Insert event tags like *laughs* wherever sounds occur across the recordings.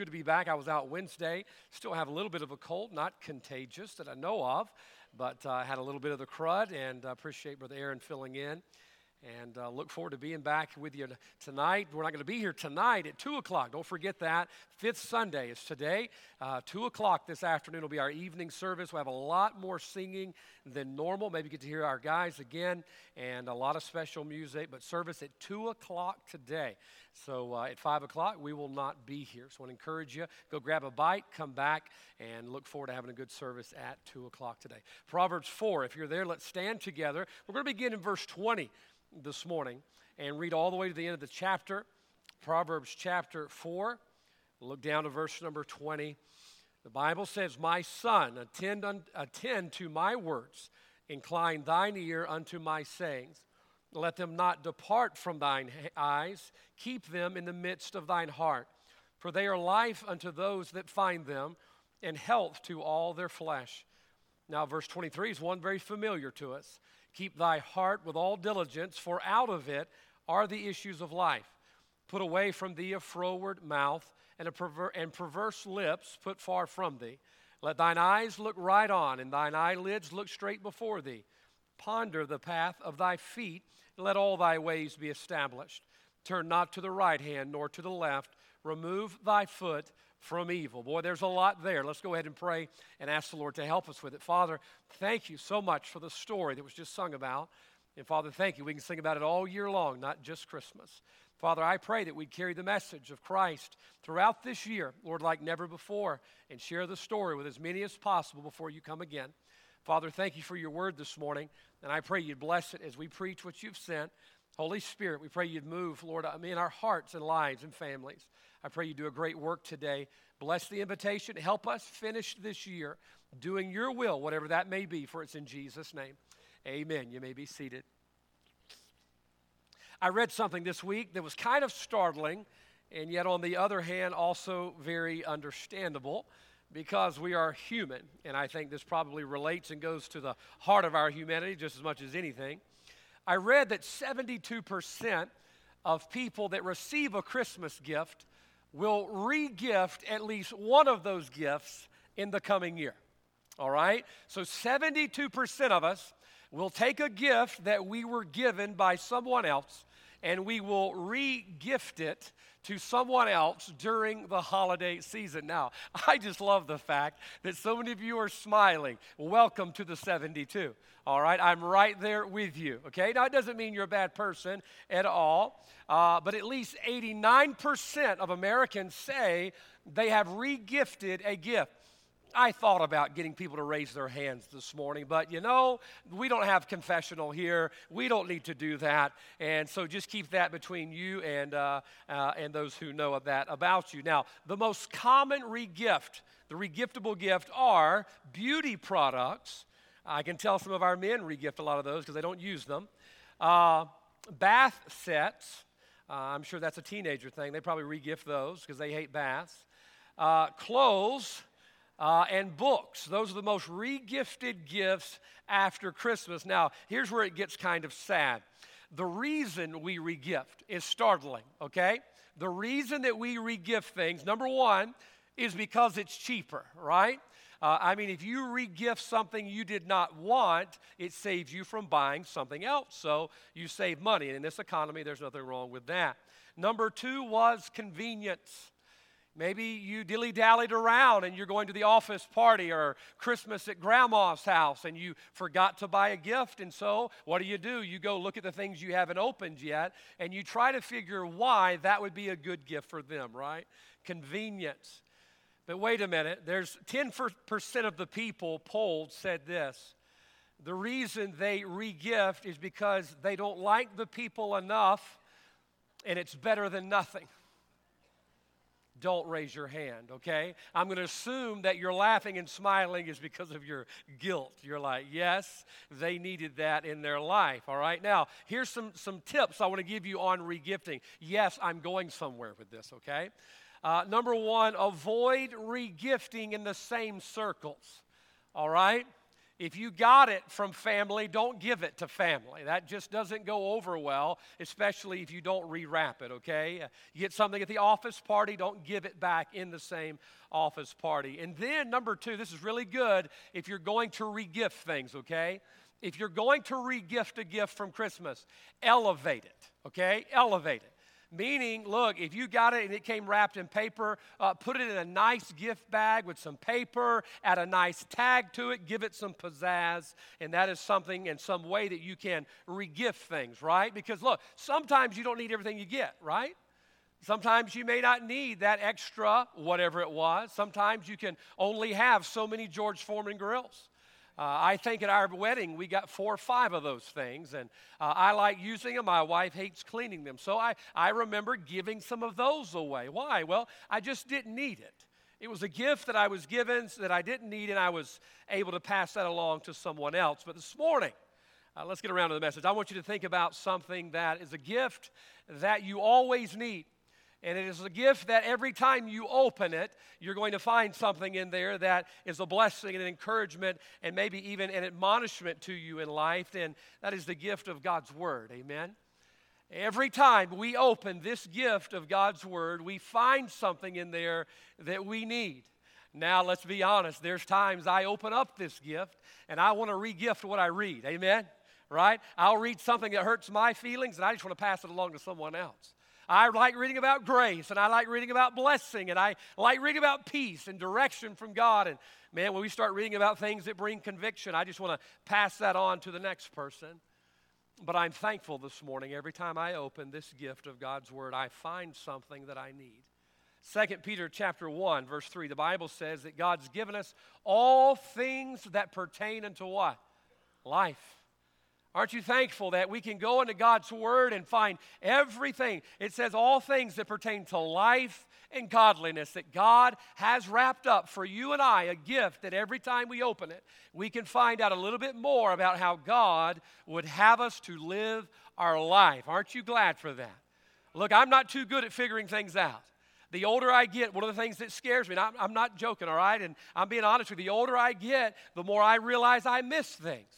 Good to be back. I was out Wednesday. Still have a little bit of a cold, not contagious that I know of, but I uh, had a little bit of the crud, and I appreciate Brother Aaron filling in. And uh, look forward to being back with you tonight. We're not going to be here tonight at 2 o'clock. Don't forget that. Fifth Sunday is today. Uh, 2 o'clock this afternoon will be our evening service. We'll have a lot more singing than normal. Maybe get to hear our guys again and a lot of special music. But service at 2 o'clock today. So uh, at 5 o'clock, we will not be here. So I want to encourage you go grab a bite, come back, and look forward to having a good service at 2 o'clock today. Proverbs 4, if you're there, let's stand together. We're going to begin in verse 20 this morning and read all the way to the end of the chapter, Proverbs chapter 4. Look down to verse number 20. The Bible says, My son, attend, un- attend to my words, incline thine ear unto my sayings. Let them not depart from thine eyes, keep them in the midst of thine heart. For they are life unto those that find them, and health to all their flesh. Now, verse 23 is one very familiar to us. Keep thy heart with all diligence, for out of it are the issues of life. Put away from thee a froward mouth and, a perver- and perverse lips put far from thee. Let thine eyes look right on, and thine eyelids look straight before thee. Ponder the path of thy feet, and let all thy ways be established. Turn not to the right hand nor to the left. Remove thy foot from evil. Boy, there's a lot there. Let's go ahead and pray and ask the Lord to help us with it. Father, thank you so much for the story that was just sung about. And Father, thank you. We can sing about it all year long, not just Christmas. Father, I pray that we'd carry the message of Christ throughout this year, Lord, like never before, and share the story with as many as possible before you come again. Father, thank you for your word this morning, and I pray you'd bless it as we preach what you've sent. Holy Spirit, we pray you'd move, Lord, in our hearts and lives and families. I pray you do a great work today. Bless the invitation. Help us finish this year doing your will, whatever that may be, for it's in Jesus' name. Amen. You may be seated. I read something this week that was kind of startling, and yet, on the other hand, also very understandable because we are human. And I think this probably relates and goes to the heart of our humanity just as much as anything. I read that 72% of people that receive a Christmas gift will regift at least one of those gifts in the coming year. All right? So 72% of us will take a gift that we were given by someone else and we will re gift it to someone else during the holiday season. Now, I just love the fact that so many of you are smiling. Welcome to the 72. All right, I'm right there with you. Okay, now it doesn't mean you're a bad person at all, uh, but at least 89% of Americans say they have regifted a gift. I thought about getting people to raise their hands this morning, but you know, we don't have confessional here. We don't need to do that. And so just keep that between you and, uh, uh, and those who know of that about you. Now, the most common regift, the regiftable gift, are beauty products. I can tell some of our men regift a lot of those because they don't use them. Uh, bath sets. Uh, I'm sure that's a teenager thing. They probably regift those because they hate baths. Uh, clothes uh, and books. Those are the most regifted gifts after Christmas. Now, here's where it gets kind of sad. The reason we regift is startling, okay? The reason that we regift things, number one, is because it's cheaper, right? Uh, I mean, if you regift something you did not want, it saves you from buying something else. So you save money. And in this economy, there's nothing wrong with that. Number two was convenience. Maybe you dilly dallied around and you're going to the office party or Christmas at grandma's house and you forgot to buy a gift. And so, what do you do? You go look at the things you haven't opened yet and you try to figure why that would be a good gift for them, right? Convenience. But wait a minute, there's 10% of the people polled said this. The reason they regift is because they don't like the people enough and it's better than nothing don't raise your hand, okay? I'm going to assume that you're laughing and smiling is because of your guilt. You're like, yes, they needed that in their life, all right? Now, here's some, some tips I want to give you on regifting. Yes, I'm going somewhere with this, okay? Uh, number one, avoid regifting in the same circles, all right? If you got it from family, don't give it to family. That just doesn't go over well, especially if you don't rewrap it, okay? You get something at the office party, don't give it back in the same office party. And then, number two, this is really good if you're going to regift things, okay? If you're going to regift a gift from Christmas, elevate it, okay? Elevate it. Meaning, look, if you got it and it came wrapped in paper, uh, put it in a nice gift bag with some paper, add a nice tag to it, give it some pizzazz, and that is something in some way that you can regift things, right? Because look, sometimes you don't need everything you get, right? Sometimes you may not need that extra, whatever it was. Sometimes you can only have so many George Foreman grills. Uh, I think at our wedding we got four or five of those things, and uh, I like using them. My wife hates cleaning them. So I, I remember giving some of those away. Why? Well, I just didn't need it. It was a gift that I was given that I didn't need, and I was able to pass that along to someone else. But this morning, uh, let's get around to the message. I want you to think about something that is a gift that you always need. And it is a gift that every time you open it, you're going to find something in there that is a blessing and an encouragement and maybe even an admonishment to you in life. And that is the gift of God's Word. Amen. Every time we open this gift of God's Word, we find something in there that we need. Now, let's be honest, there's times I open up this gift and I want to regift what I read. Amen? Right? I'll read something that hurts my feelings and I just want to pass it along to someone else. I like reading about grace and I like reading about blessing and I like reading about peace and direction from God. And man, when we start reading about things that bring conviction, I just want to pass that on to the next person. But I'm thankful this morning. Every time I open this gift of God's word, I find something that I need. 2 Peter chapter 1 verse 3 the Bible says that God's given us all things that pertain unto what? Life Aren't you thankful that we can go into God's Word and find everything? It says all things that pertain to life and godliness that God has wrapped up for you and I, a gift that every time we open it, we can find out a little bit more about how God would have us to live our life. Aren't you glad for that? Look, I'm not too good at figuring things out. The older I get, one of the things that scares me, I'm, I'm not joking, all right? And I'm being honest with you, the older I get, the more I realize I miss things.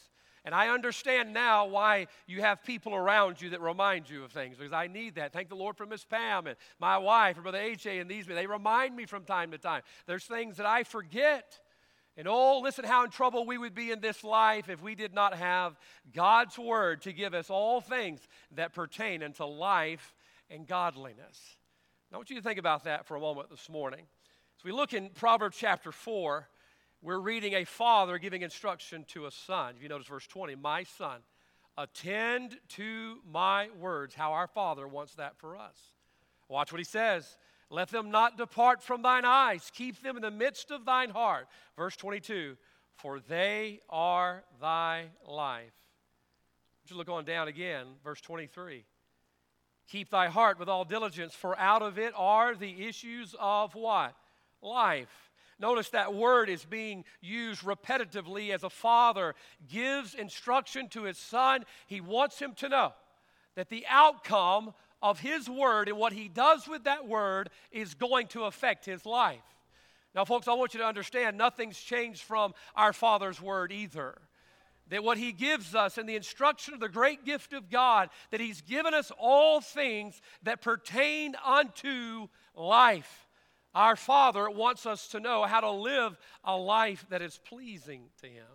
And I understand now why you have people around you that remind you of things because I need that. Thank the Lord for Miss Pam and my wife and Brother AJ and these. Men. They remind me from time to time. There's things that I forget. And oh, listen how in trouble we would be in this life if we did not have God's word to give us all things that pertain unto life and godliness. Now, I want you to think about that for a moment this morning. As we look in Proverbs chapter 4, we're reading a father giving instruction to a son. If you notice verse 20, my son, attend to my words, how our father wants that for us. Watch what he says. Let them not depart from thine eyes, keep them in the midst of thine heart. Verse 22, for they are thy life. Just look on down again, verse 23. Keep thy heart with all diligence, for out of it are the issues of what? Life. Notice that word is being used repetitively as a father gives instruction to his son. He wants him to know that the outcome of his word and what he does with that word is going to affect his life. Now, folks, I want you to understand nothing's changed from our Father's word either. That what he gives us and the instruction of the great gift of God, that he's given us all things that pertain unto life. Our Father wants us to know how to live a life that is pleasing to Him.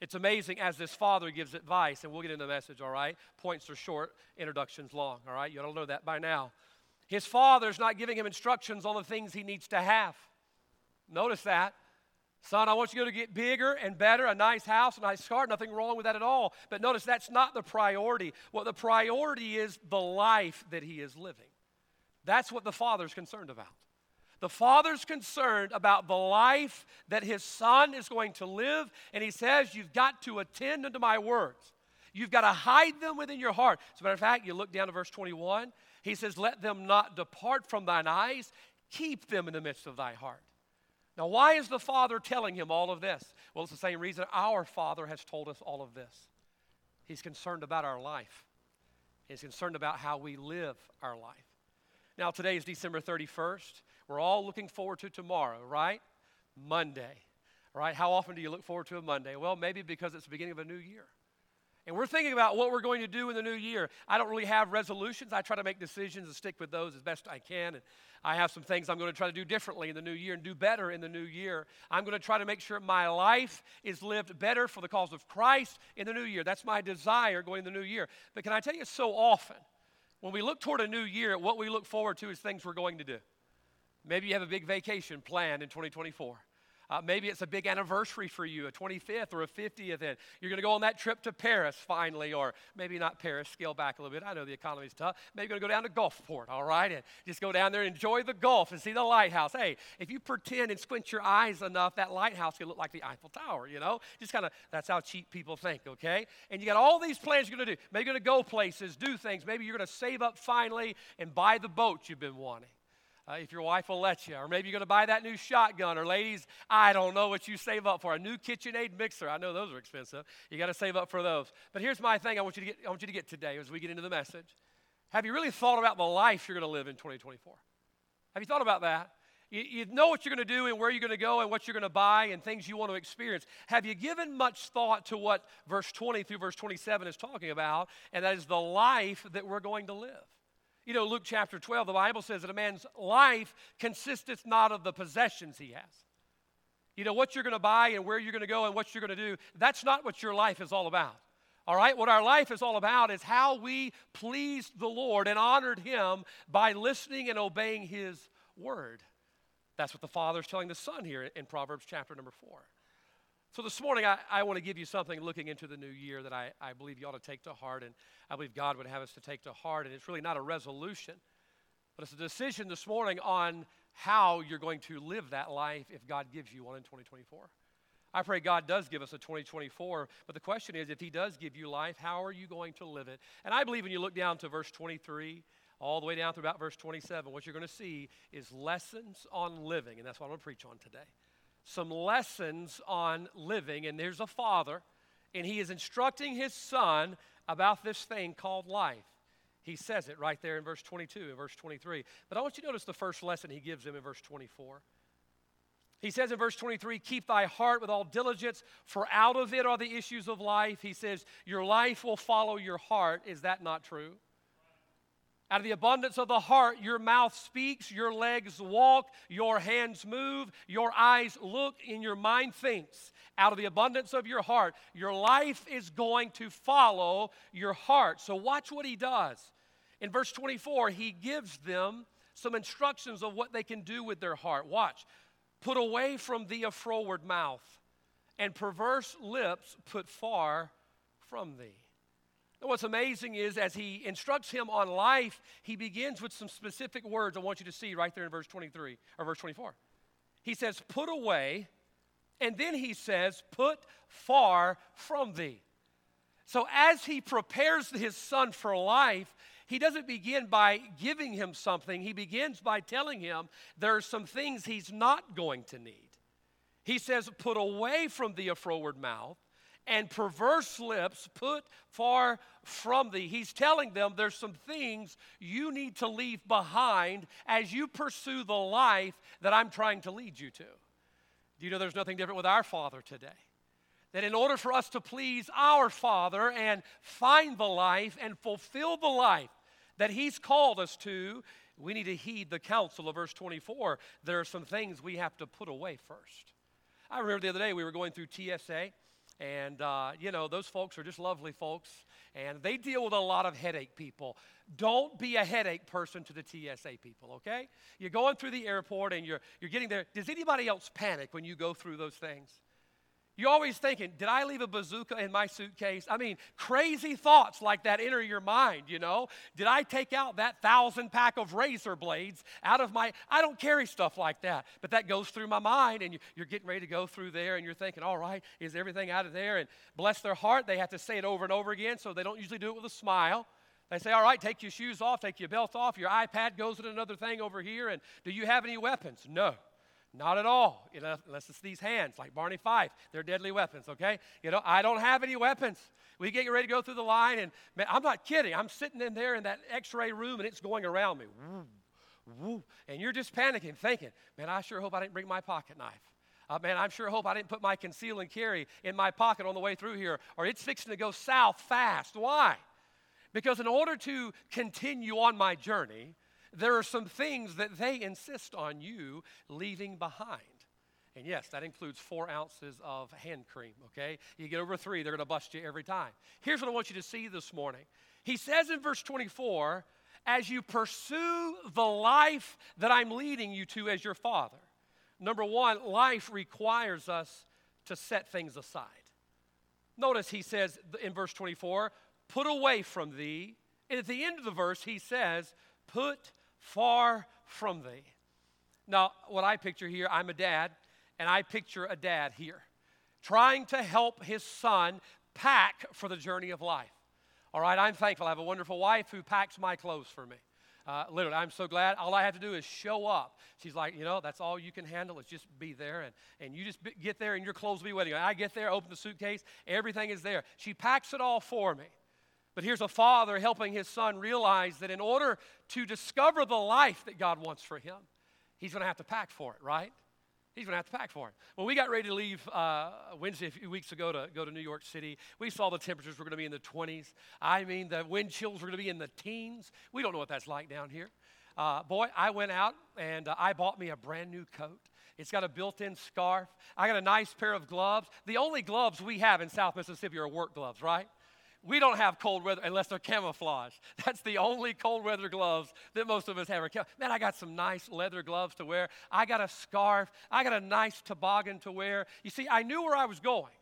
It's amazing as this Father gives advice, and we'll get into the message, all right? Points are short, introductions long, all right? You to know that by now. His Father's not giving him instructions on the things he needs to have. Notice that. Son, I want you to get bigger and better, a nice house, a nice car, nothing wrong with that at all. But notice that's not the priority. What the priority is the life that he is living. That's what the Father's concerned about. The father's concerned about the life that his son is going to live, and he says, You've got to attend unto my words. You've got to hide them within your heart. As a matter of fact, you look down to verse 21, he says, Let them not depart from thine eyes, keep them in the midst of thy heart. Now, why is the Father telling him all of this? Well, it's the same reason our Father has told us all of this. He's concerned about our life, He's concerned about how we live our life. Now, today is December 31st. We're all looking forward to tomorrow, right? Monday. right? how often do you look forward to a Monday? Well, maybe because it's the beginning of a new year. And we're thinking about what we're going to do in the new year. I don't really have resolutions. I try to make decisions and stick with those as best I can. And I have some things I'm going to try to do differently in the new year and do better in the new year. I'm going to try to make sure my life is lived better for the cause of Christ in the new year. That's my desire going in the new year. But can I tell you, so often, when we look toward a new year, what we look forward to is things we're going to do. Maybe you have a big vacation planned in 2024. Uh, maybe it's a big anniversary for you, a 25th or a 50th, and you're going to go on that trip to Paris finally, or maybe not Paris, scale back a little bit. I know the economy's tough. Maybe you're going to go down to Gulfport, all right, and just go down there and enjoy the Gulf and see the lighthouse. Hey, if you pretend and squint your eyes enough, that lighthouse can look like the Eiffel Tower, you know? Just kind of, that's how cheap people think, okay? And you got all these plans you're going to do. Maybe you're going to go places, do things. Maybe you're going to save up finally and buy the boat you've been wanting uh, if your wife will let you. Or maybe you're going to buy that new shotgun. Or, ladies, I don't know what you save up for. A new KitchenAid mixer. I know those are expensive. You got to save up for those. But here's my thing I want you to get, I want you to get today as we get into the message. Have you really thought about the life you're going to live in 2024? Have you thought about that? You, you know what you're going to do and where you're going to go and what you're going to buy and things you want to experience. Have you given much thought to what verse 20 through verse 27 is talking about? And that is the life that we're going to live. You know, Luke chapter 12, the Bible says that a man's life consisteth not of the possessions he has. You know, what you're going to buy and where you're going to go and what you're going to do, that's not what your life is all about. All right? What our life is all about is how we pleased the Lord and honored Him by listening and obeying His word. That's what the Father is telling the Son here in Proverbs chapter number 4. So this morning, I, I want to give you something looking into the new year that I, I believe you ought to take to heart, and I believe God would have us to take to heart. And it's really not a resolution, but it's a decision this morning on how you're going to live that life if God gives you one in 2024. I pray God does give us a 2024, but the question is if He does give you life, how are you going to live it? And I believe when you look down to verse 23, all the way down through about verse 27, what you're going to see is lessons on living, and that's what I'm going to preach on today some lessons on living. And there's a father, and he is instructing his son about this thing called life. He says it right there in verse 22 and verse 23. But I want you to notice the first lesson he gives him in verse 24. He says in verse 23, Keep thy heart with all diligence, for out of it are the issues of life. He says, Your life will follow your heart. Is that not true? Out of the abundance of the heart, your mouth speaks, your legs walk, your hands move, your eyes look, and your mind thinks. Out of the abundance of your heart, your life is going to follow your heart. So, watch what he does. In verse 24, he gives them some instructions of what they can do with their heart. Watch. Put away from thee a froward mouth, and perverse lips put far from thee. What's amazing is as he instructs him on life, he begins with some specific words I want you to see right there in verse 23 or verse 24. He says, Put away, and then he says, Put far from thee. So as he prepares his son for life, he doesn't begin by giving him something. He begins by telling him there are some things he's not going to need. He says, Put away from thee a froward mouth and perverse lips put far from thee. He's telling them there's some things you need to leave behind as you pursue the life that I'm trying to lead you to. Do you know there's nothing different with our Father today? That in order for us to please our Father and find the life and fulfill the life that He's called us to, we need to heed the counsel of verse 24. There are some things we have to put away first. I remember the other day we were going through TSA and, uh, you know, those folks are just lovely folks, and they deal with a lot of headache people. Don't be a headache person to the TSA people, okay? You're going through the airport and you're, you're getting there. Does anybody else panic when you go through those things? You're always thinking, did I leave a bazooka in my suitcase? I mean, crazy thoughts like that enter your mind, you know? Did I take out that thousand pack of razor blades out of my. I don't carry stuff like that, but that goes through my mind, and you're getting ready to go through there, and you're thinking, all right, is everything out of there? And bless their heart, they have to say it over and over again, so they don't usually do it with a smile. They say, all right, take your shoes off, take your belt off, your iPad goes in another thing over here, and do you have any weapons? No. Not at all, unless it's these hands, like Barney Fife. They're deadly weapons, okay? You know, I don't have any weapons. We get ready to go through the line, and man, I'm not kidding. I'm sitting in there in that x ray room, and it's going around me. And you're just panicking, thinking, man, I sure hope I didn't bring my pocket knife. Uh, man, I'm sure hope I didn't put my conceal and carry in my pocket on the way through here, or it's fixing to go south fast. Why? Because in order to continue on my journey, there are some things that they insist on you leaving behind. And yes, that includes four ounces of hand cream, okay? You get over three, they're gonna bust you every time. Here's what I want you to see this morning. He says in verse 24, as you pursue the life that I'm leading you to as your father. Number one, life requires us to set things aside. Notice he says in verse 24, put away from thee. And at the end of the verse, he says, put far from thee. Now, what I picture here, I'm a dad, and I picture a dad here trying to help his son pack for the journey of life. All right, I'm thankful. I have a wonderful wife who packs my clothes for me. Uh, literally, I'm so glad. All I have to do is show up. She's like, you know, that's all you can handle is just be there. And, and you just be, get there and your clothes will be waiting. I get there, open the suitcase, everything is there. She packs it all for me. But here's a father helping his son realize that in order to discover the life that God wants for him, he's going to have to pack for it, right? He's going to have to pack for it. When we got ready to leave uh, Wednesday a few weeks ago to go to New York City, we saw the temperatures were going to be in the 20s. I mean, the wind chills were going to be in the teens. We don't know what that's like down here. Uh, boy, I went out and uh, I bought me a brand new coat. It's got a built in scarf. I got a nice pair of gloves. The only gloves we have in South Mississippi are work gloves, right? We don't have cold weather unless they're camouflage. *laughs* That's the only cold weather gloves that most of us have. Man, I got some nice leather gloves to wear. I got a scarf. I got a nice toboggan to wear. You see, I knew where I was going,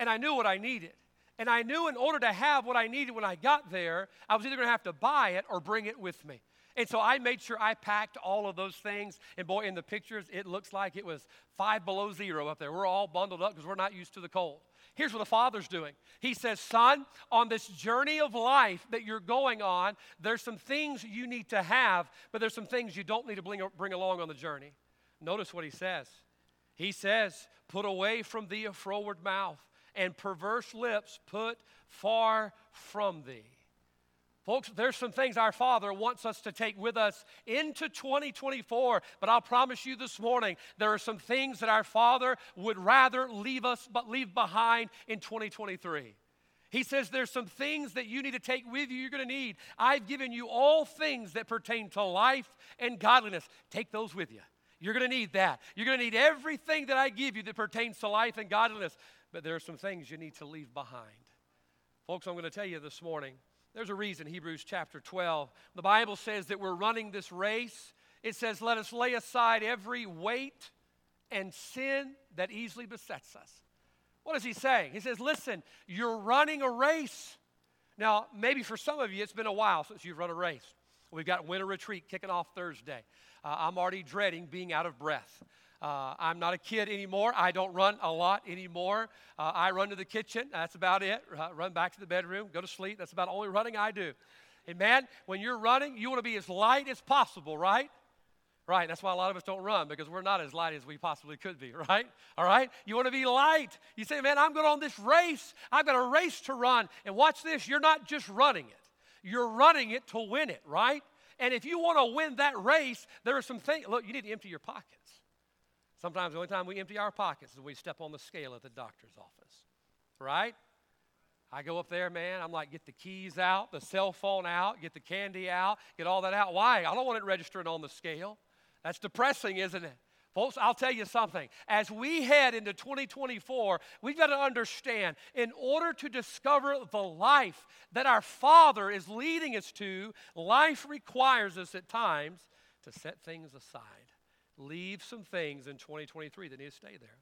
and I knew what I needed. And I knew in order to have what I needed when I got there, I was either going to have to buy it or bring it with me. And so I made sure I packed all of those things. And boy, in the pictures, it looks like it was five below zero up there. We're all bundled up because we're not used to the cold. Here's what the Father's doing He says, Son, on this journey of life that you're going on, there's some things you need to have, but there's some things you don't need to bring, bring along on the journey. Notice what He says. He says, Put away from thee a froward mouth, and perverse lips put far from thee. Folks, there's some things our Father wants us to take with us into 2024, but I'll promise you this morning there are some things that our Father would rather leave us but leave behind in 2023. He says there's some things that you need to take with you you're going to need. I've given you all things that pertain to life and godliness. Take those with you. You're going to need that. You're going to need everything that I give you that pertains to life and godliness. But there are some things you need to leave behind. Folks, I'm going to tell you this morning there's a reason, Hebrews chapter 12. The Bible says that we're running this race. It says, Let us lay aside every weight and sin that easily besets us. What is he saying? He says, Listen, you're running a race. Now, maybe for some of you, it's been a while since you've run a race. We've got winter retreat kicking off Thursday. Uh, I'm already dreading being out of breath. Uh, I'm not a kid anymore. I don't run a lot anymore. Uh, I run to the kitchen. That's about it. Uh, run back to the bedroom, go to sleep. That's about the only running I do. And man, when you're running, you want to be as light as possible, right? Right. That's why a lot of us don't run because we're not as light as we possibly could be, *laughs* right? All right. You want to be light. You say, man, I'm going on this race. I've got a race to run. And watch this. You're not just running it. You're running it to win it, right? And if you want to win that race, there are some things. Look, you need to empty your pockets. Sometimes the only time we empty our pockets is when we step on the scale at the doctor's office, right? I go up there, man. I'm like, get the keys out, the cell phone out, get the candy out, get all that out. Why? I don't want it registering on the scale. That's depressing, isn't it? Folks, I'll tell you something. As we head into 2024, we've got to understand in order to discover the life that our Father is leading us to, life requires us at times to set things aside leave some things in 2023 that need to stay there.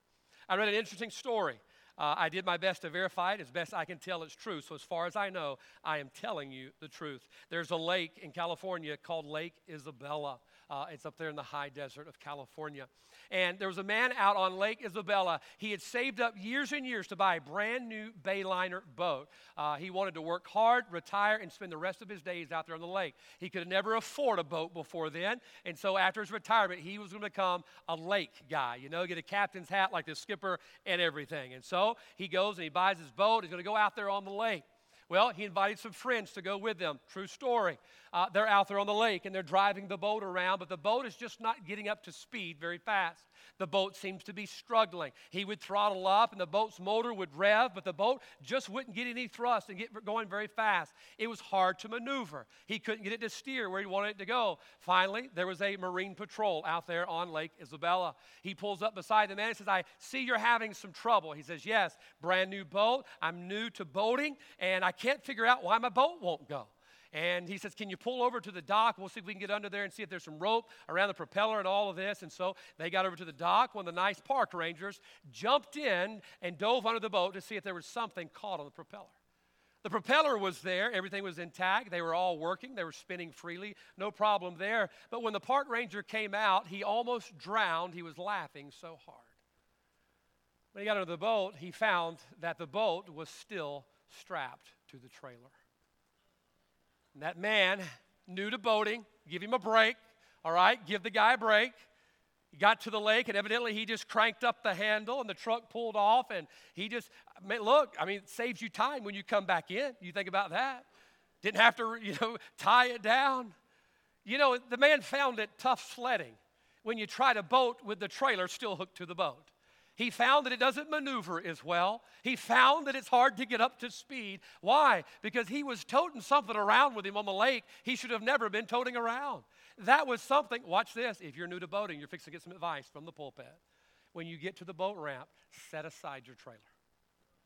I read an interesting story. Uh, I did my best to verify it as best I can tell it's true. So, as far as I know, I am telling you the truth. There's a lake in California called Lake Isabella. Uh, it's up there in the high desert of California. And there was a man out on Lake Isabella. He had saved up years and years to buy a brand new Bayliner boat. Uh, he wanted to work hard, retire, and spend the rest of his days out there on the lake. He could never afford a boat before then. And so after his retirement, he was going to become a lake guy, you know, get a captain's hat like the skipper and everything. And so he goes and he buys his boat. He's going to go out there on the lake. Well, he invited some friends to go with them. True story. Uh, they're out there on the lake and they're driving the boat around, but the boat is just not getting up to speed very fast. The boat seems to be struggling. He would throttle up and the boat's motor would rev, but the boat just wouldn't get any thrust and get going very fast. It was hard to maneuver. He couldn't get it to steer where he wanted it to go. Finally, there was a Marine patrol out there on Lake Isabella. He pulls up beside the man and says, I see you're having some trouble. He says, Yes, brand new boat. I'm new to boating and I can't figure out why my boat won't go. And he says, Can you pull over to the dock? We'll see if we can get under there and see if there's some rope around the propeller and all of this. And so they got over to the dock. One of the nice park rangers jumped in and dove under the boat to see if there was something caught on the propeller. The propeller was there, everything was intact. They were all working, they were spinning freely, no problem there. But when the park ranger came out, he almost drowned. He was laughing so hard. When he got under the boat, he found that the boat was still strapped to the trailer. And that man, new to boating, give him a break, all right? Give the guy a break. He got to the lake, and evidently he just cranked up the handle, and the truck pulled off. And he just, I mean, look, I mean, it saves you time when you come back in. You think about that. Didn't have to, *laughs* you know, tie it down. You know, the man found it tough sledding when you try to boat with the trailer still hooked to the boat. He found that it doesn't maneuver as well. He found that it's hard to get up to speed. Why? Because he was toting something around with him on the lake he should have never been toting around. That was something. Watch this. If you're new to boating, you're fixing to get some advice from the pulpit. When you get to the boat ramp, set aside your trailer.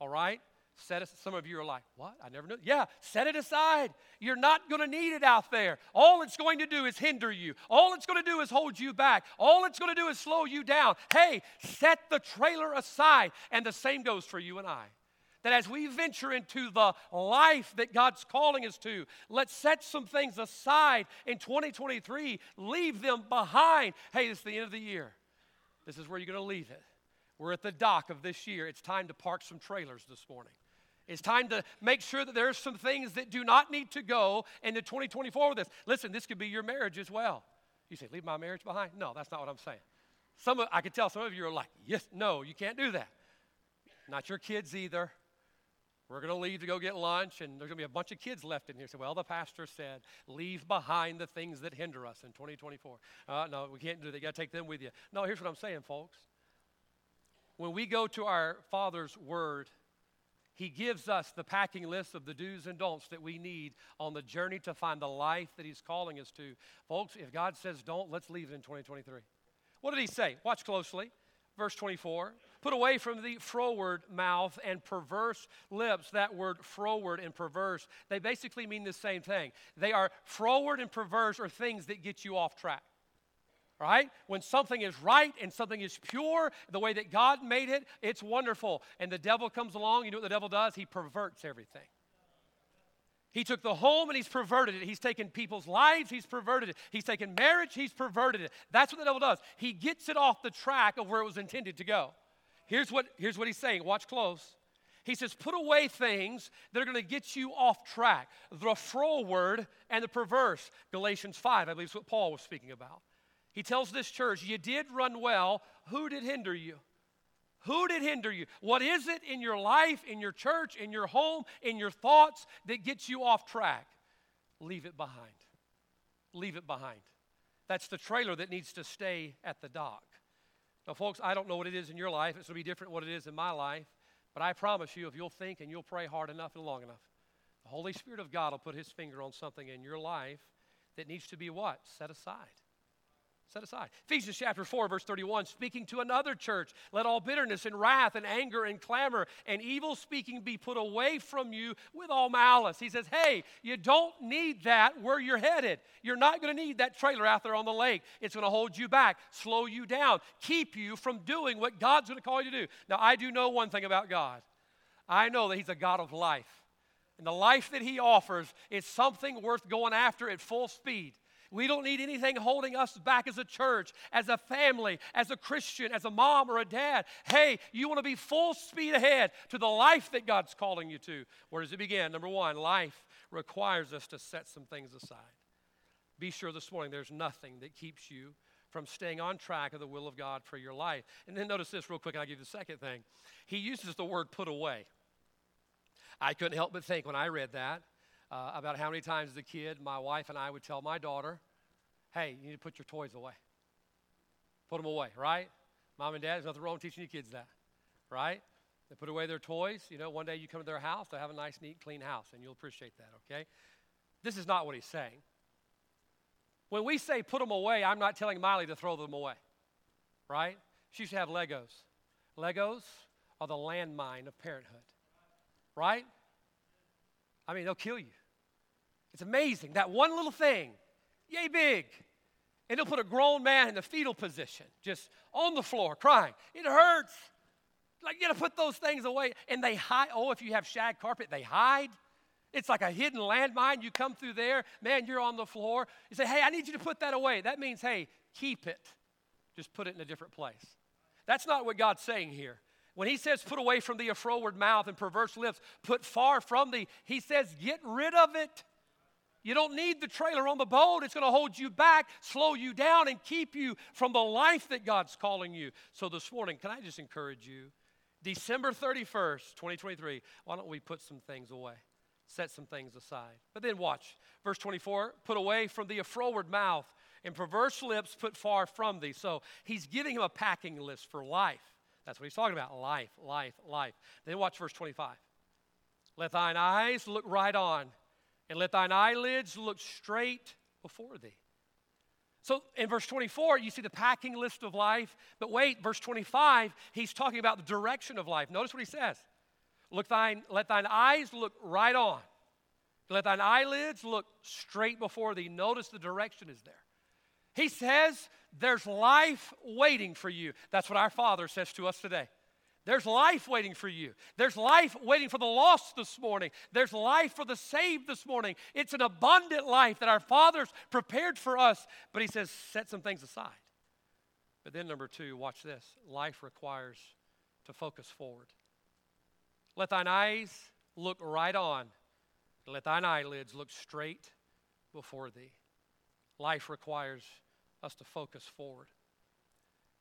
All right? Set it, some of you are like, what? I never knew. Yeah, set it aside. You're not going to need it out there. All it's going to do is hinder you. All it's going to do is hold you back. All it's going to do is slow you down. Hey, set the trailer aside. And the same goes for you and I. That as we venture into the life that God's calling us to, let's set some things aside in 2023, leave them behind. Hey, is the end of the year. This is where you're going to leave it. We're at the dock of this year. It's time to park some trailers this morning. It's time to make sure that there are some things that do not need to go into 2024 with this. Listen, this could be your marriage as well. You say, leave my marriage behind? No, that's not what I'm saying. Some of, I can tell some of you are like, yes, no, you can't do that. Not your kids either. We're going to leave to go get lunch, and there's going to be a bunch of kids left in here. So, well, the pastor said, leave behind the things that hinder us in 2024. Uh, no, we can't do that. You got to take them with you. No, here's what I'm saying, folks. When we go to our Father's Word, he gives us the packing list of the do's and don'ts that we need on the journey to find the life that He's calling us to. Folks, if God says don't, let's leave it in 2023. What did He say? Watch closely. Verse 24. Put away from the froward mouth and perverse lips. That word froward and perverse, they basically mean the same thing. They are froward and perverse are things that get you off track right? When something is right and something is pure, the way that God made it, it's wonderful. And the devil comes along, you know what the devil does? He perverts everything. He took the home and he's perverted it. He's taken people's lives, he's perverted it. He's taken marriage, he's perverted it. That's what the devil does. He gets it off the track of where it was intended to go. Here's what, here's what he's saying. Watch close. He says, put away things that are going to get you off track. The froward and the perverse. Galatians 5, I believe is what Paul was speaking about. He tells this church, You did run well. Who did hinder you? Who did hinder you? What is it in your life, in your church, in your home, in your thoughts that gets you off track? Leave it behind. Leave it behind. That's the trailer that needs to stay at the dock. Now, folks, I don't know what it is in your life. It's going to be different what it is in my life. But I promise you, if you'll think and you'll pray hard enough and long enough, the Holy Spirit of God will put his finger on something in your life that needs to be what? Set aside set aside. Ephesians chapter 4, verse 31, speaking to another church, let all bitterness and wrath and anger and clamor and evil speaking be put away from you with all malice. He says, hey, you don't need that where you're headed. You're not going to need that trailer out there on the lake. It's going to hold you back, slow you down, keep you from doing what God's going to call you to do. Now, I do know one thing about God I know that He's a God of life. And the life that He offers is something worth going after at full speed. We don't need anything holding us back as a church, as a family, as a Christian, as a mom or a dad. Hey, you want to be full speed ahead to the life that God's calling you to. Where does it begin? Number one, life requires us to set some things aside. Be sure this morning there's nothing that keeps you from staying on track of the will of God for your life. And then notice this real quick, and I'll give you the second thing. He uses the word put away. I couldn't help but think when I read that uh, about how many times as a kid my wife and I would tell my daughter, hey, you need to put your toys away. Put them away, right? Mom and dad, there's nothing wrong teaching your kids that, right? They put away their toys. You know, one day you come to their house, they have a nice, neat, clean house, and you'll appreciate that, okay? This is not what he's saying. When we say put them away, I'm not telling Miley to throw them away, right? She should have Legos. Legos are the landmine of parenthood, right? I mean, they'll kill you. It's amazing. That one little thing, yay big, and they'll put a grown man in the fetal position, just on the floor, crying. It hurts. Like, you gotta put those things away. And they hide. Oh, if you have shag carpet, they hide. It's like a hidden landmine. You come through there, man, you're on the floor. You say, hey, I need you to put that away. That means, hey, keep it. Just put it in a different place. That's not what God's saying here. When he says, put away from thee a froward mouth and perverse lips, put far from thee, he says, get rid of it. You don't need the trailer on the boat. It's going to hold you back, slow you down, and keep you from the life that God's calling you. So this morning, can I just encourage you? December 31st, 2023, why don't we put some things away? Set some things aside. But then watch. Verse 24 put away from thee a froward mouth and perverse lips put far from thee. So he's giving him a packing list for life. That's what he's talking about life, life, life. Then watch verse 25. Let thine eyes look right on, and let thine eyelids look straight before thee. So in verse 24, you see the packing list of life. But wait, verse 25, he's talking about the direction of life. Notice what he says. Look thine, let thine eyes look right on. Let thine eyelids look straight before thee. Notice the direction is there. He says, There's life waiting for you. That's what our Father says to us today. There's life waiting for you. There's life waiting for the lost this morning. There's life for the saved this morning. It's an abundant life that our Father's prepared for us. But He says, set some things aside. But then, number two, watch this life requires to focus forward. Let thine eyes look right on, let thine eyelids look straight before thee. Life requires us to focus forward.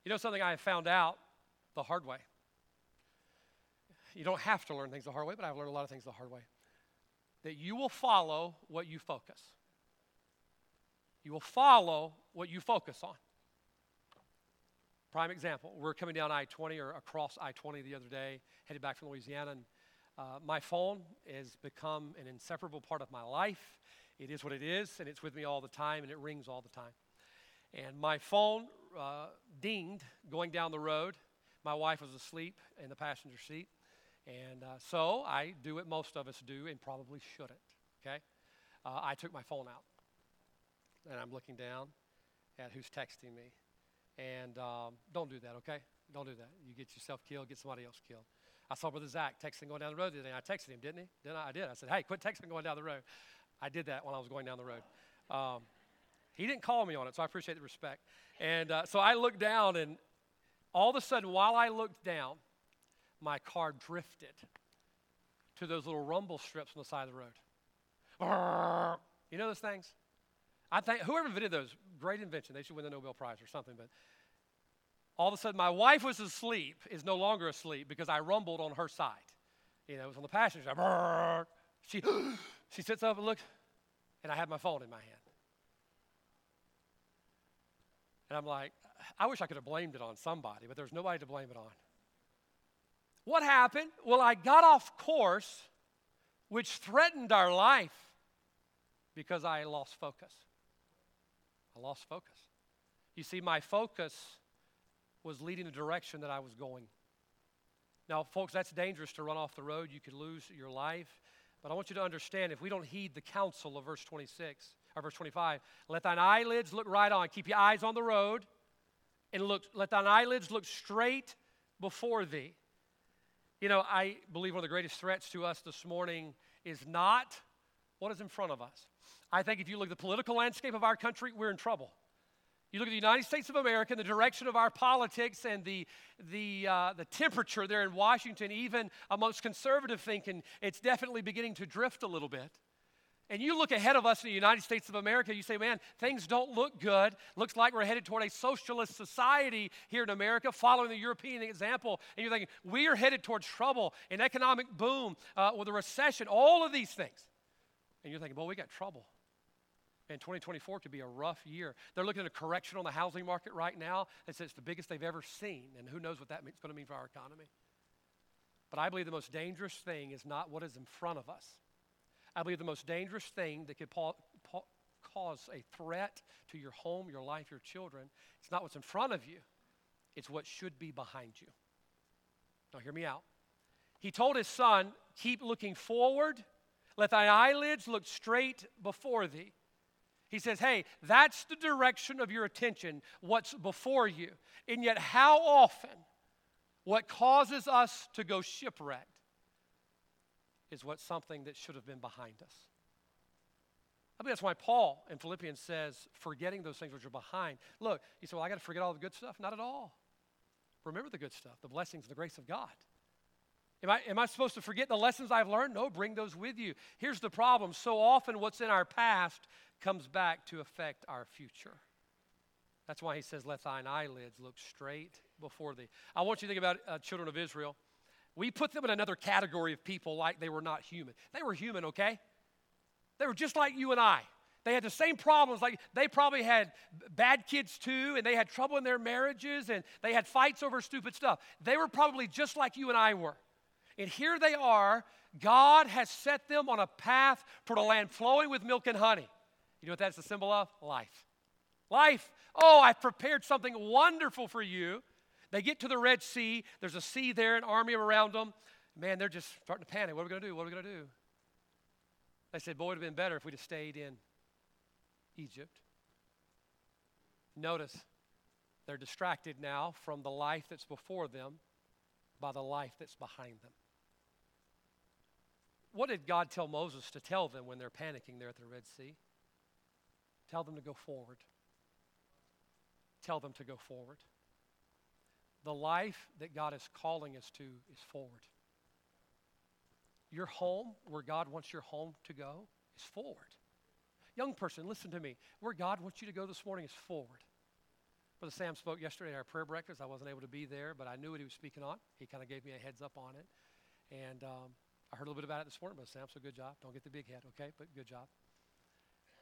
You know something I have found out the hard way? You don't have to learn things the hard way, but I've learned a lot of things the hard way. That you will follow what you focus. You will follow what you focus on. Prime example, we're coming down I 20 or across I 20 the other day, headed back from Louisiana, and uh, my phone has become an inseparable part of my life. It is what it is, and it's with me all the time, and it rings all the time. And my phone uh, dinged going down the road. My wife was asleep in the passenger seat. And uh, so I do what most of us do and probably shouldn't, okay? Uh, I took my phone out and I'm looking down at who's texting me. And um, don't do that, okay? Don't do that. You get yourself killed, get somebody else killed. I saw Brother Zach texting going down the road the other day. I texted him, didn't he? Didn't I? I did. I said, hey, quit texting going down the road. I did that when I was going down the road. Um, he didn't call me on it, so I appreciate the respect. And uh, so I looked down, and all of a sudden, while I looked down, my car drifted to those little rumble strips on the side of the road. You know those things? I think whoever invented those, great invention. They should win the Nobel Prize or something. But all of a sudden, my wife was asleep, is no longer asleep because I rumbled on her side. You know, it was on the passenger side. She, she sits up and looks, and I have my phone in my hand. And I'm like, I wish I could have blamed it on somebody, but there's nobody to blame it on. What happened? Well, I got off course, which threatened our life because I lost focus. I lost focus. You see, my focus was leading the direction that I was going. Now, folks, that's dangerous to run off the road. You could lose your life. But I want you to understand if we don't heed the counsel of verse 26 or verse 25, let thine eyelids look right on. Keep your eyes on the road and look, let thine eyelids look straight before thee. You know, I believe one of the greatest threats to us this morning is not what is in front of us. I think if you look at the political landscape of our country, we're in trouble. You look at the United States of America and the direction of our politics and the, the, uh, the temperature there in Washington, even amongst conservative thinking, it's definitely beginning to drift a little bit. And you look ahead of us in the United States of America, you say, man, things don't look good. Looks like we're headed toward a socialist society here in America, following the European example. And you're thinking, we are headed towards trouble, an economic boom, uh, with a recession, all of these things. And you're thinking, well, we got trouble. And 2024 could be a rough year. They're looking at a correction on the housing market right now. They says it's the biggest they've ever seen, and who knows what that's going to mean for our economy. But I believe the most dangerous thing is not what is in front of us. I believe the most dangerous thing that could pa- pa- cause a threat to your home, your life, your children, it's not what's in front of you, it's what should be behind you. Now, hear me out. He told his son, Keep looking forward, let thy eyelids look straight before thee. He says, Hey, that's the direction of your attention, what's before you. And yet, how often what causes us to go shipwrecked is what something that should have been behind us. I think that's why Paul in Philippians says, forgetting those things which are behind. Look, he said, Well, I got to forget all the good stuff. Not at all. Remember the good stuff, the blessings and the grace of God. Am I, am I supposed to forget the lessons I've learned? No, bring those with you. Here's the problem so often what's in our past comes back to affect our future. That's why he says, Let thine eyelids look straight before thee. I want you to think about uh, children of Israel. We put them in another category of people like they were not human. They were human, okay? They were just like you and I. They had the same problems. Like they probably had bad kids too, and they had trouble in their marriages, and they had fights over stupid stuff. They were probably just like you and I were. And here they are. God has set them on a path for a land flowing with milk and honey. You know what that's a symbol of? Life. Life. Oh, I've prepared something wonderful for you. They get to the Red Sea. There's a sea there, an army around them. Man, they're just starting to panic. What are we going to do? What are we going to do? They said, Boy, it would have been better if we'd have stayed in Egypt. Notice, they're distracted now from the life that's before them by the life that's behind them. What did God tell Moses to tell them when they're panicking there at the Red Sea? Tell them to go forward. Tell them to go forward. The life that God is calling us to is forward. Your home, where God wants your home to go, is forward. Young person, listen to me. Where God wants you to go this morning is forward. Brother Sam spoke yesterday at our prayer breakfast. I wasn't able to be there, but I knew what he was speaking on. He kind of gave me a heads up on it. And um, I heard a little bit about it this morning, Brother Sam, so good job. Don't get the big head, okay? But good job.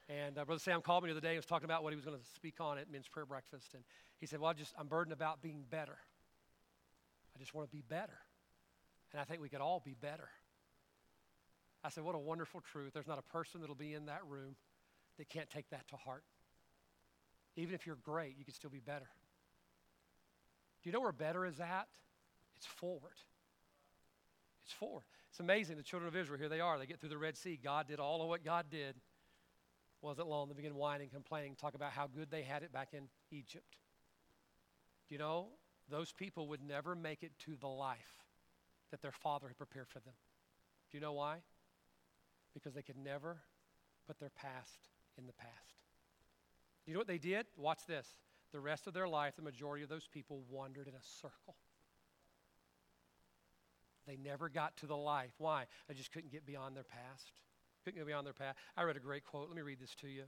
And uh, Brother Sam called me the other day and was talking about what he was going to speak on at men's prayer breakfast. And he said, Well, I just, I'm burdened about being better. I just want to be better. And I think we could all be better. I said, What a wonderful truth. There's not a person that'll be in that room that can't take that to heart. Even if you're great, you can still be better. Do you know where better is at? It's forward. It's forward. It's amazing. The children of Israel, here they are. They get through the Red Sea. God did all of what God did wasn't long. They begin whining, complaining, talk about how good they had it back in Egypt. Do you know, those people would never make it to the life that their father had prepared for them. Do you know why? Because they could never put their past in the past. You know what they did? Watch this. The rest of their life, the majority of those people wandered in a circle. They never got to the life. Why? They just couldn't get beyond their past couldn't get beyond their path. I read a great quote. Let me read this to you.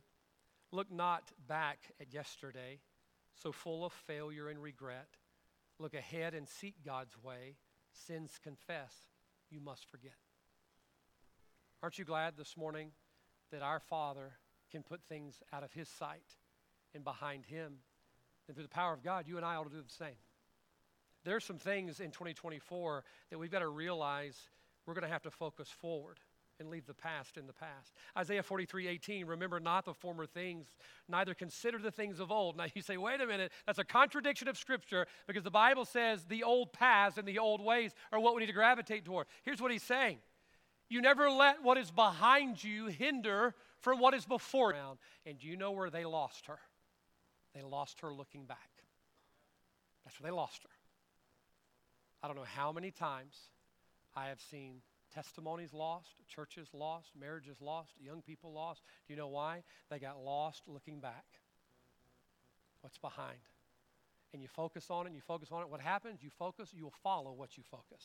Look not back at yesterday, so full of failure and regret. Look ahead and seek God's way. Sins confess, you must forget. Aren't you glad this morning that our Father can put things out of His sight and behind Him? And through the power of God, you and I ought to do the same. There are some things in 2024 that we've got to realize we're going to have to focus forward and leave the past in the past. Isaiah 43 18, remember not the former things, neither consider the things of old. Now you say, wait a minute, that's a contradiction of Scripture because the Bible says the old paths and the old ways are what we need to gravitate toward. Here's what he's saying You never let what is behind you hinder from what is before you. And do you know where they lost her? They lost her looking back. That's where they lost her. I don't know how many times I have seen testimonies lost, churches lost, marriages lost, young people lost. Do you know why? They got lost looking back. What's behind? And you focus on it, and you focus on it. What happens? You focus, you'll follow what you focus.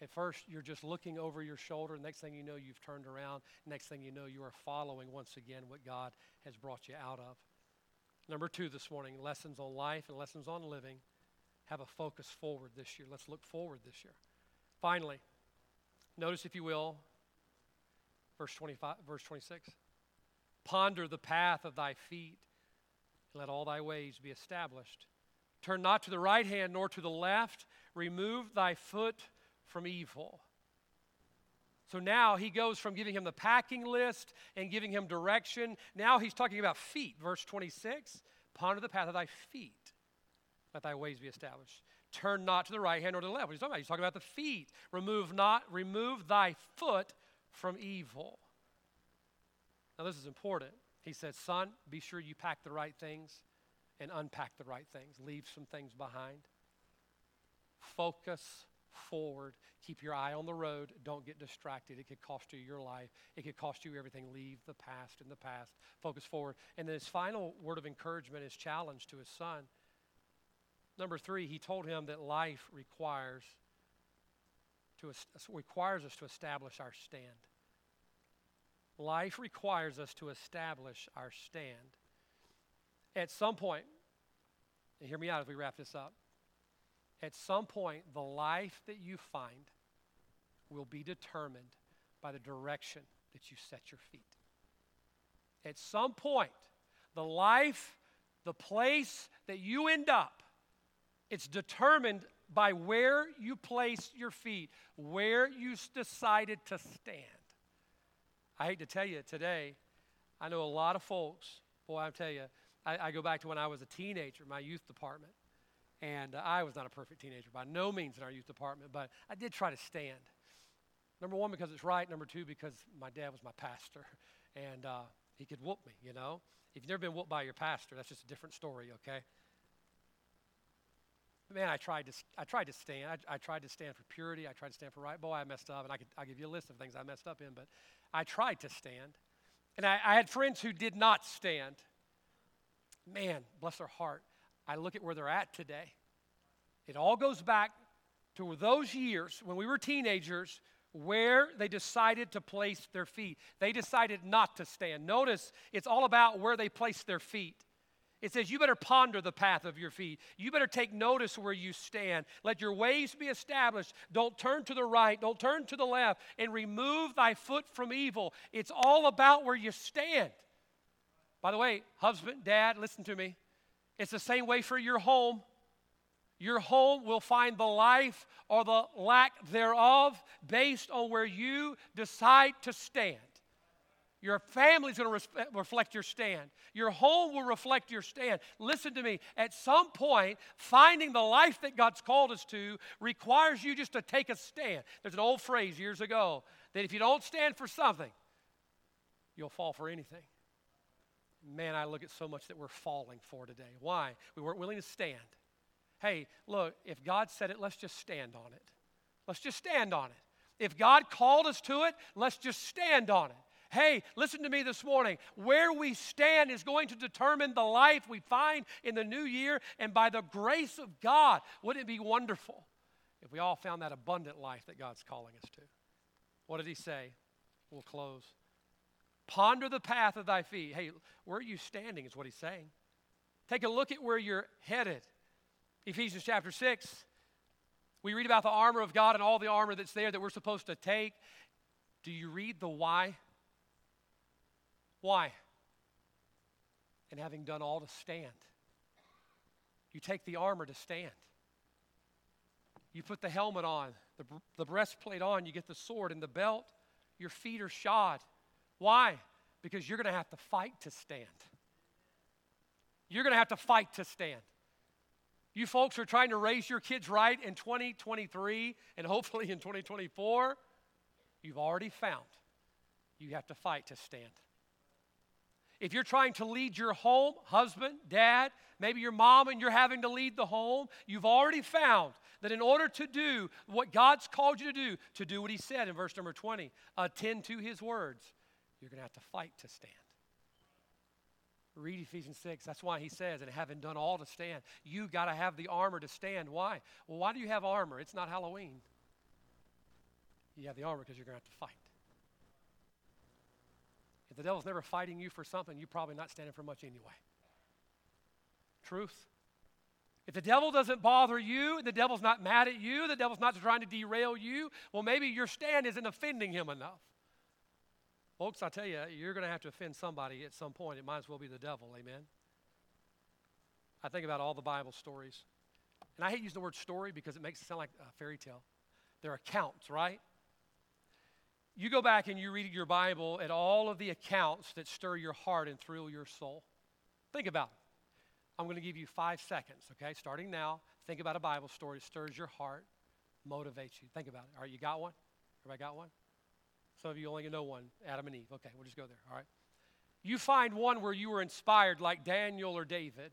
At first, you're just looking over your shoulder. Next thing you know, you've turned around. Next thing you know, you are following once again what God has brought you out of. Number two this morning lessons on life and lessons on living. Have a focus forward this year. Let's look forward this year. Finally, Notice, if you will, verse 25, verse 26. Ponder the path of thy feet, and let all thy ways be established. Turn not to the right hand nor to the left. Remove thy foot from evil. So now he goes from giving him the packing list and giving him direction. Now he's talking about feet. Verse 26 Ponder the path of thy feet, let thy ways be established. Turn not to the right hand or to the left. What he's talking about? He's talking about the feet. Remove not, remove thy foot from evil. Now this is important. He says, Son, be sure you pack the right things and unpack the right things. Leave some things behind. Focus forward. Keep your eye on the road. Don't get distracted. It could cost you your life, it could cost you everything. Leave the past in the past. Focus forward. And then his final word of encouragement, his challenge to his son. Number three, he told him that life requires to requires us to establish our stand. Life requires us to establish our stand. At some point, and hear me out as we wrap this up, at some point, the life that you find will be determined by the direction that you set your feet. At some point, the life, the place that you end up, it's determined by where you place your feet, where you decided to stand. I hate to tell you today, I know a lot of folks, boy, I tell you, I, I go back to when I was a teenager, my youth department. And I was not a perfect teenager by no means in our youth department, but I did try to stand. Number one, because it's right. Number two, because my dad was my pastor, and uh, he could whoop me, you know. If you've never been whooped by your pastor, that's just a different story, okay? Man, I tried to, I tried to stand. I, I, tried to stand for purity. I tried to stand for right. Boy, I messed up, and I could, I'll give you a list of things I messed up in, but I tried to stand. And I, I had friends who did not stand. Man, bless their heart. I look at where they're at today. It all goes back to those years when we were teenagers where they decided to place their feet. They decided not to stand. Notice it's all about where they placed their feet. It says, You better ponder the path of your feet. You better take notice where you stand. Let your ways be established. Don't turn to the right, don't turn to the left, and remove thy foot from evil. It's all about where you stand. By the way, husband, dad, listen to me. It's the same way for your home. Your home will find the life or the lack thereof based on where you decide to stand. Your family's going to reflect your stand. Your home will reflect your stand. Listen to me. At some point, finding the life that God's called us to requires you just to take a stand. There's an old phrase years ago that if you don't stand for something, you'll fall for anything man, I look at so much that we're falling for today. Why? We weren't willing to stand. Hey, look, if God said it, let's just stand on it. Let's just stand on it. If God called us to it, let's just stand on it. Hey, listen to me this morning. Where we stand is going to determine the life we find in the new year. And by the grace of God, wouldn't it be wonderful if we all found that abundant life that God's calling us to? What did he say? We'll close. Ponder the path of thy feet. Hey, where are you standing, is what he's saying. Take a look at where you're headed. Ephesians chapter 6, we read about the armor of God and all the armor that's there that we're supposed to take. Do you read the why? Why? And having done all to stand. You take the armor to stand. You put the helmet on, the, the breastplate on, you get the sword and the belt. Your feet are shod. Why? Because you're going to have to fight to stand. You're going to have to fight to stand. You folks are trying to raise your kids right in 2023 and hopefully in 2024. You've already found you have to fight to stand. If you're trying to lead your home, husband, dad, maybe your mom, and you're having to lead the home, you've already found that in order to do what God's called you to do, to do what He said in verse number 20, attend to His words, you're going to have to fight to stand. Read Ephesians 6. That's why he says, and having done all to stand, you got to have the armor to stand. Why? Well, why do you have armor? It's not Halloween. You have the armor because you're going to have to fight. If the devil's never fighting you for something, you're probably not standing for much anyway. Truth. If the devil doesn't bother you, the devil's not mad at you, the devil's not trying to derail you, well, maybe your stand isn't offending him enough. Folks, I tell you, you're going to have to offend somebody at some point. It might as well be the devil. Amen. I think about all the Bible stories. And I hate using the word story because it makes it sound like a fairy tale. They're accounts, right? You go back and you read your Bible at all of the accounts that stir your heart and thrill your soul. Think about it. I'm going to give you five seconds, okay? Starting now, think about a Bible story that stirs your heart, motivates you. Think about it. All right, you got one? Everybody got one? Some of you only know one Adam and Eve. Okay, we'll just go there, all right? You find one where you were inspired like Daniel or David.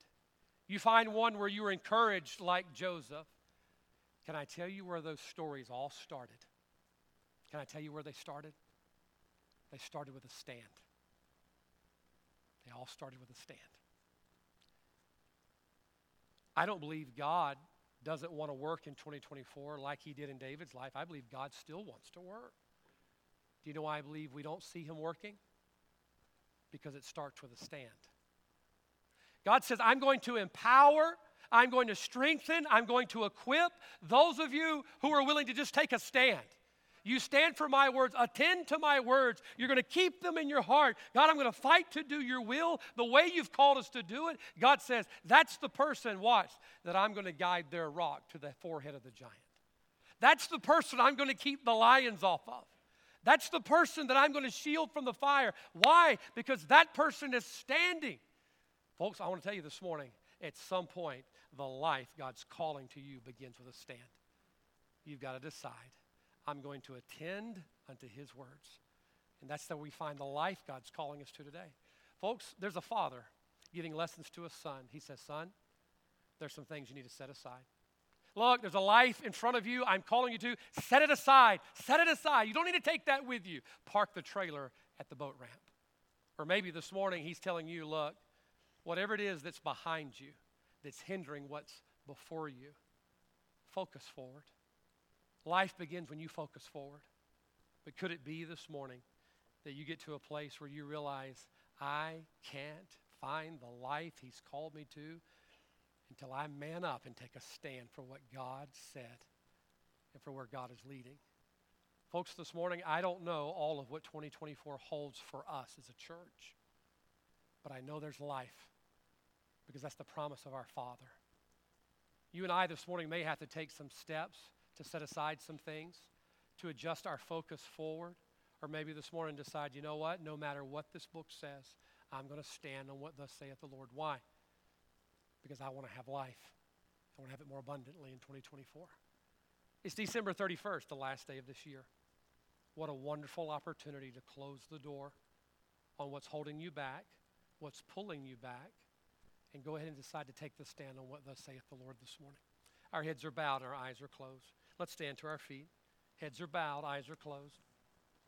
You find one where you were encouraged like Joseph. Can I tell you where those stories all started? Can I tell you where they started? They started with a stand. They all started with a stand. I don't believe God doesn't want to work in 2024 like he did in David's life. I believe God still wants to work. Do you know why I believe we don't see him working? Because it starts with a stand. God says, I'm going to empower, I'm going to strengthen, I'm going to equip those of you who are willing to just take a stand. You stand for my words, attend to my words. You're going to keep them in your heart. God, I'm going to fight to do your will the way you've called us to do it. God says, that's the person, watch, that I'm going to guide their rock to the forehead of the giant. That's the person I'm going to keep the lions off of. That's the person that I'm going to shield from the fire. Why? Because that person is standing. Folks, I want to tell you this morning at some point, the life God's calling to you begins with a stand. You've got to decide I'm going to attend unto his words. And that's how we find the life God's calling us to today. Folks, there's a father giving lessons to a son. He says, Son, there's some things you need to set aside. Look, there's a life in front of you. I'm calling you to set it aside. Set it aside. You don't need to take that with you. Park the trailer at the boat ramp. Or maybe this morning he's telling you, look, whatever it is that's behind you, that's hindering what's before you, focus forward. Life begins when you focus forward. But could it be this morning that you get to a place where you realize, I can't find the life He's called me to until I man up and take a stand for what God said and for where God is leading? Folks, this morning, I don't know all of what 2024 holds for us as a church, but I know there's life because that's the promise of our Father. You and I this morning may have to take some steps to set aside some things, to adjust our focus forward, or maybe this morning decide, you know what, no matter what this book says, I'm going to stand on what thus saith the Lord. Why? Because I want to have life. I want to have it more abundantly in 2024. It's December 31st, the last day of this year. What a wonderful opportunity to close the door on what's holding you back, what's pulling you back, and go ahead and decide to take the stand on what thus saith the Lord this morning. Our heads are bowed, our eyes are closed. Let's stand to our feet. Heads are bowed, eyes are closed.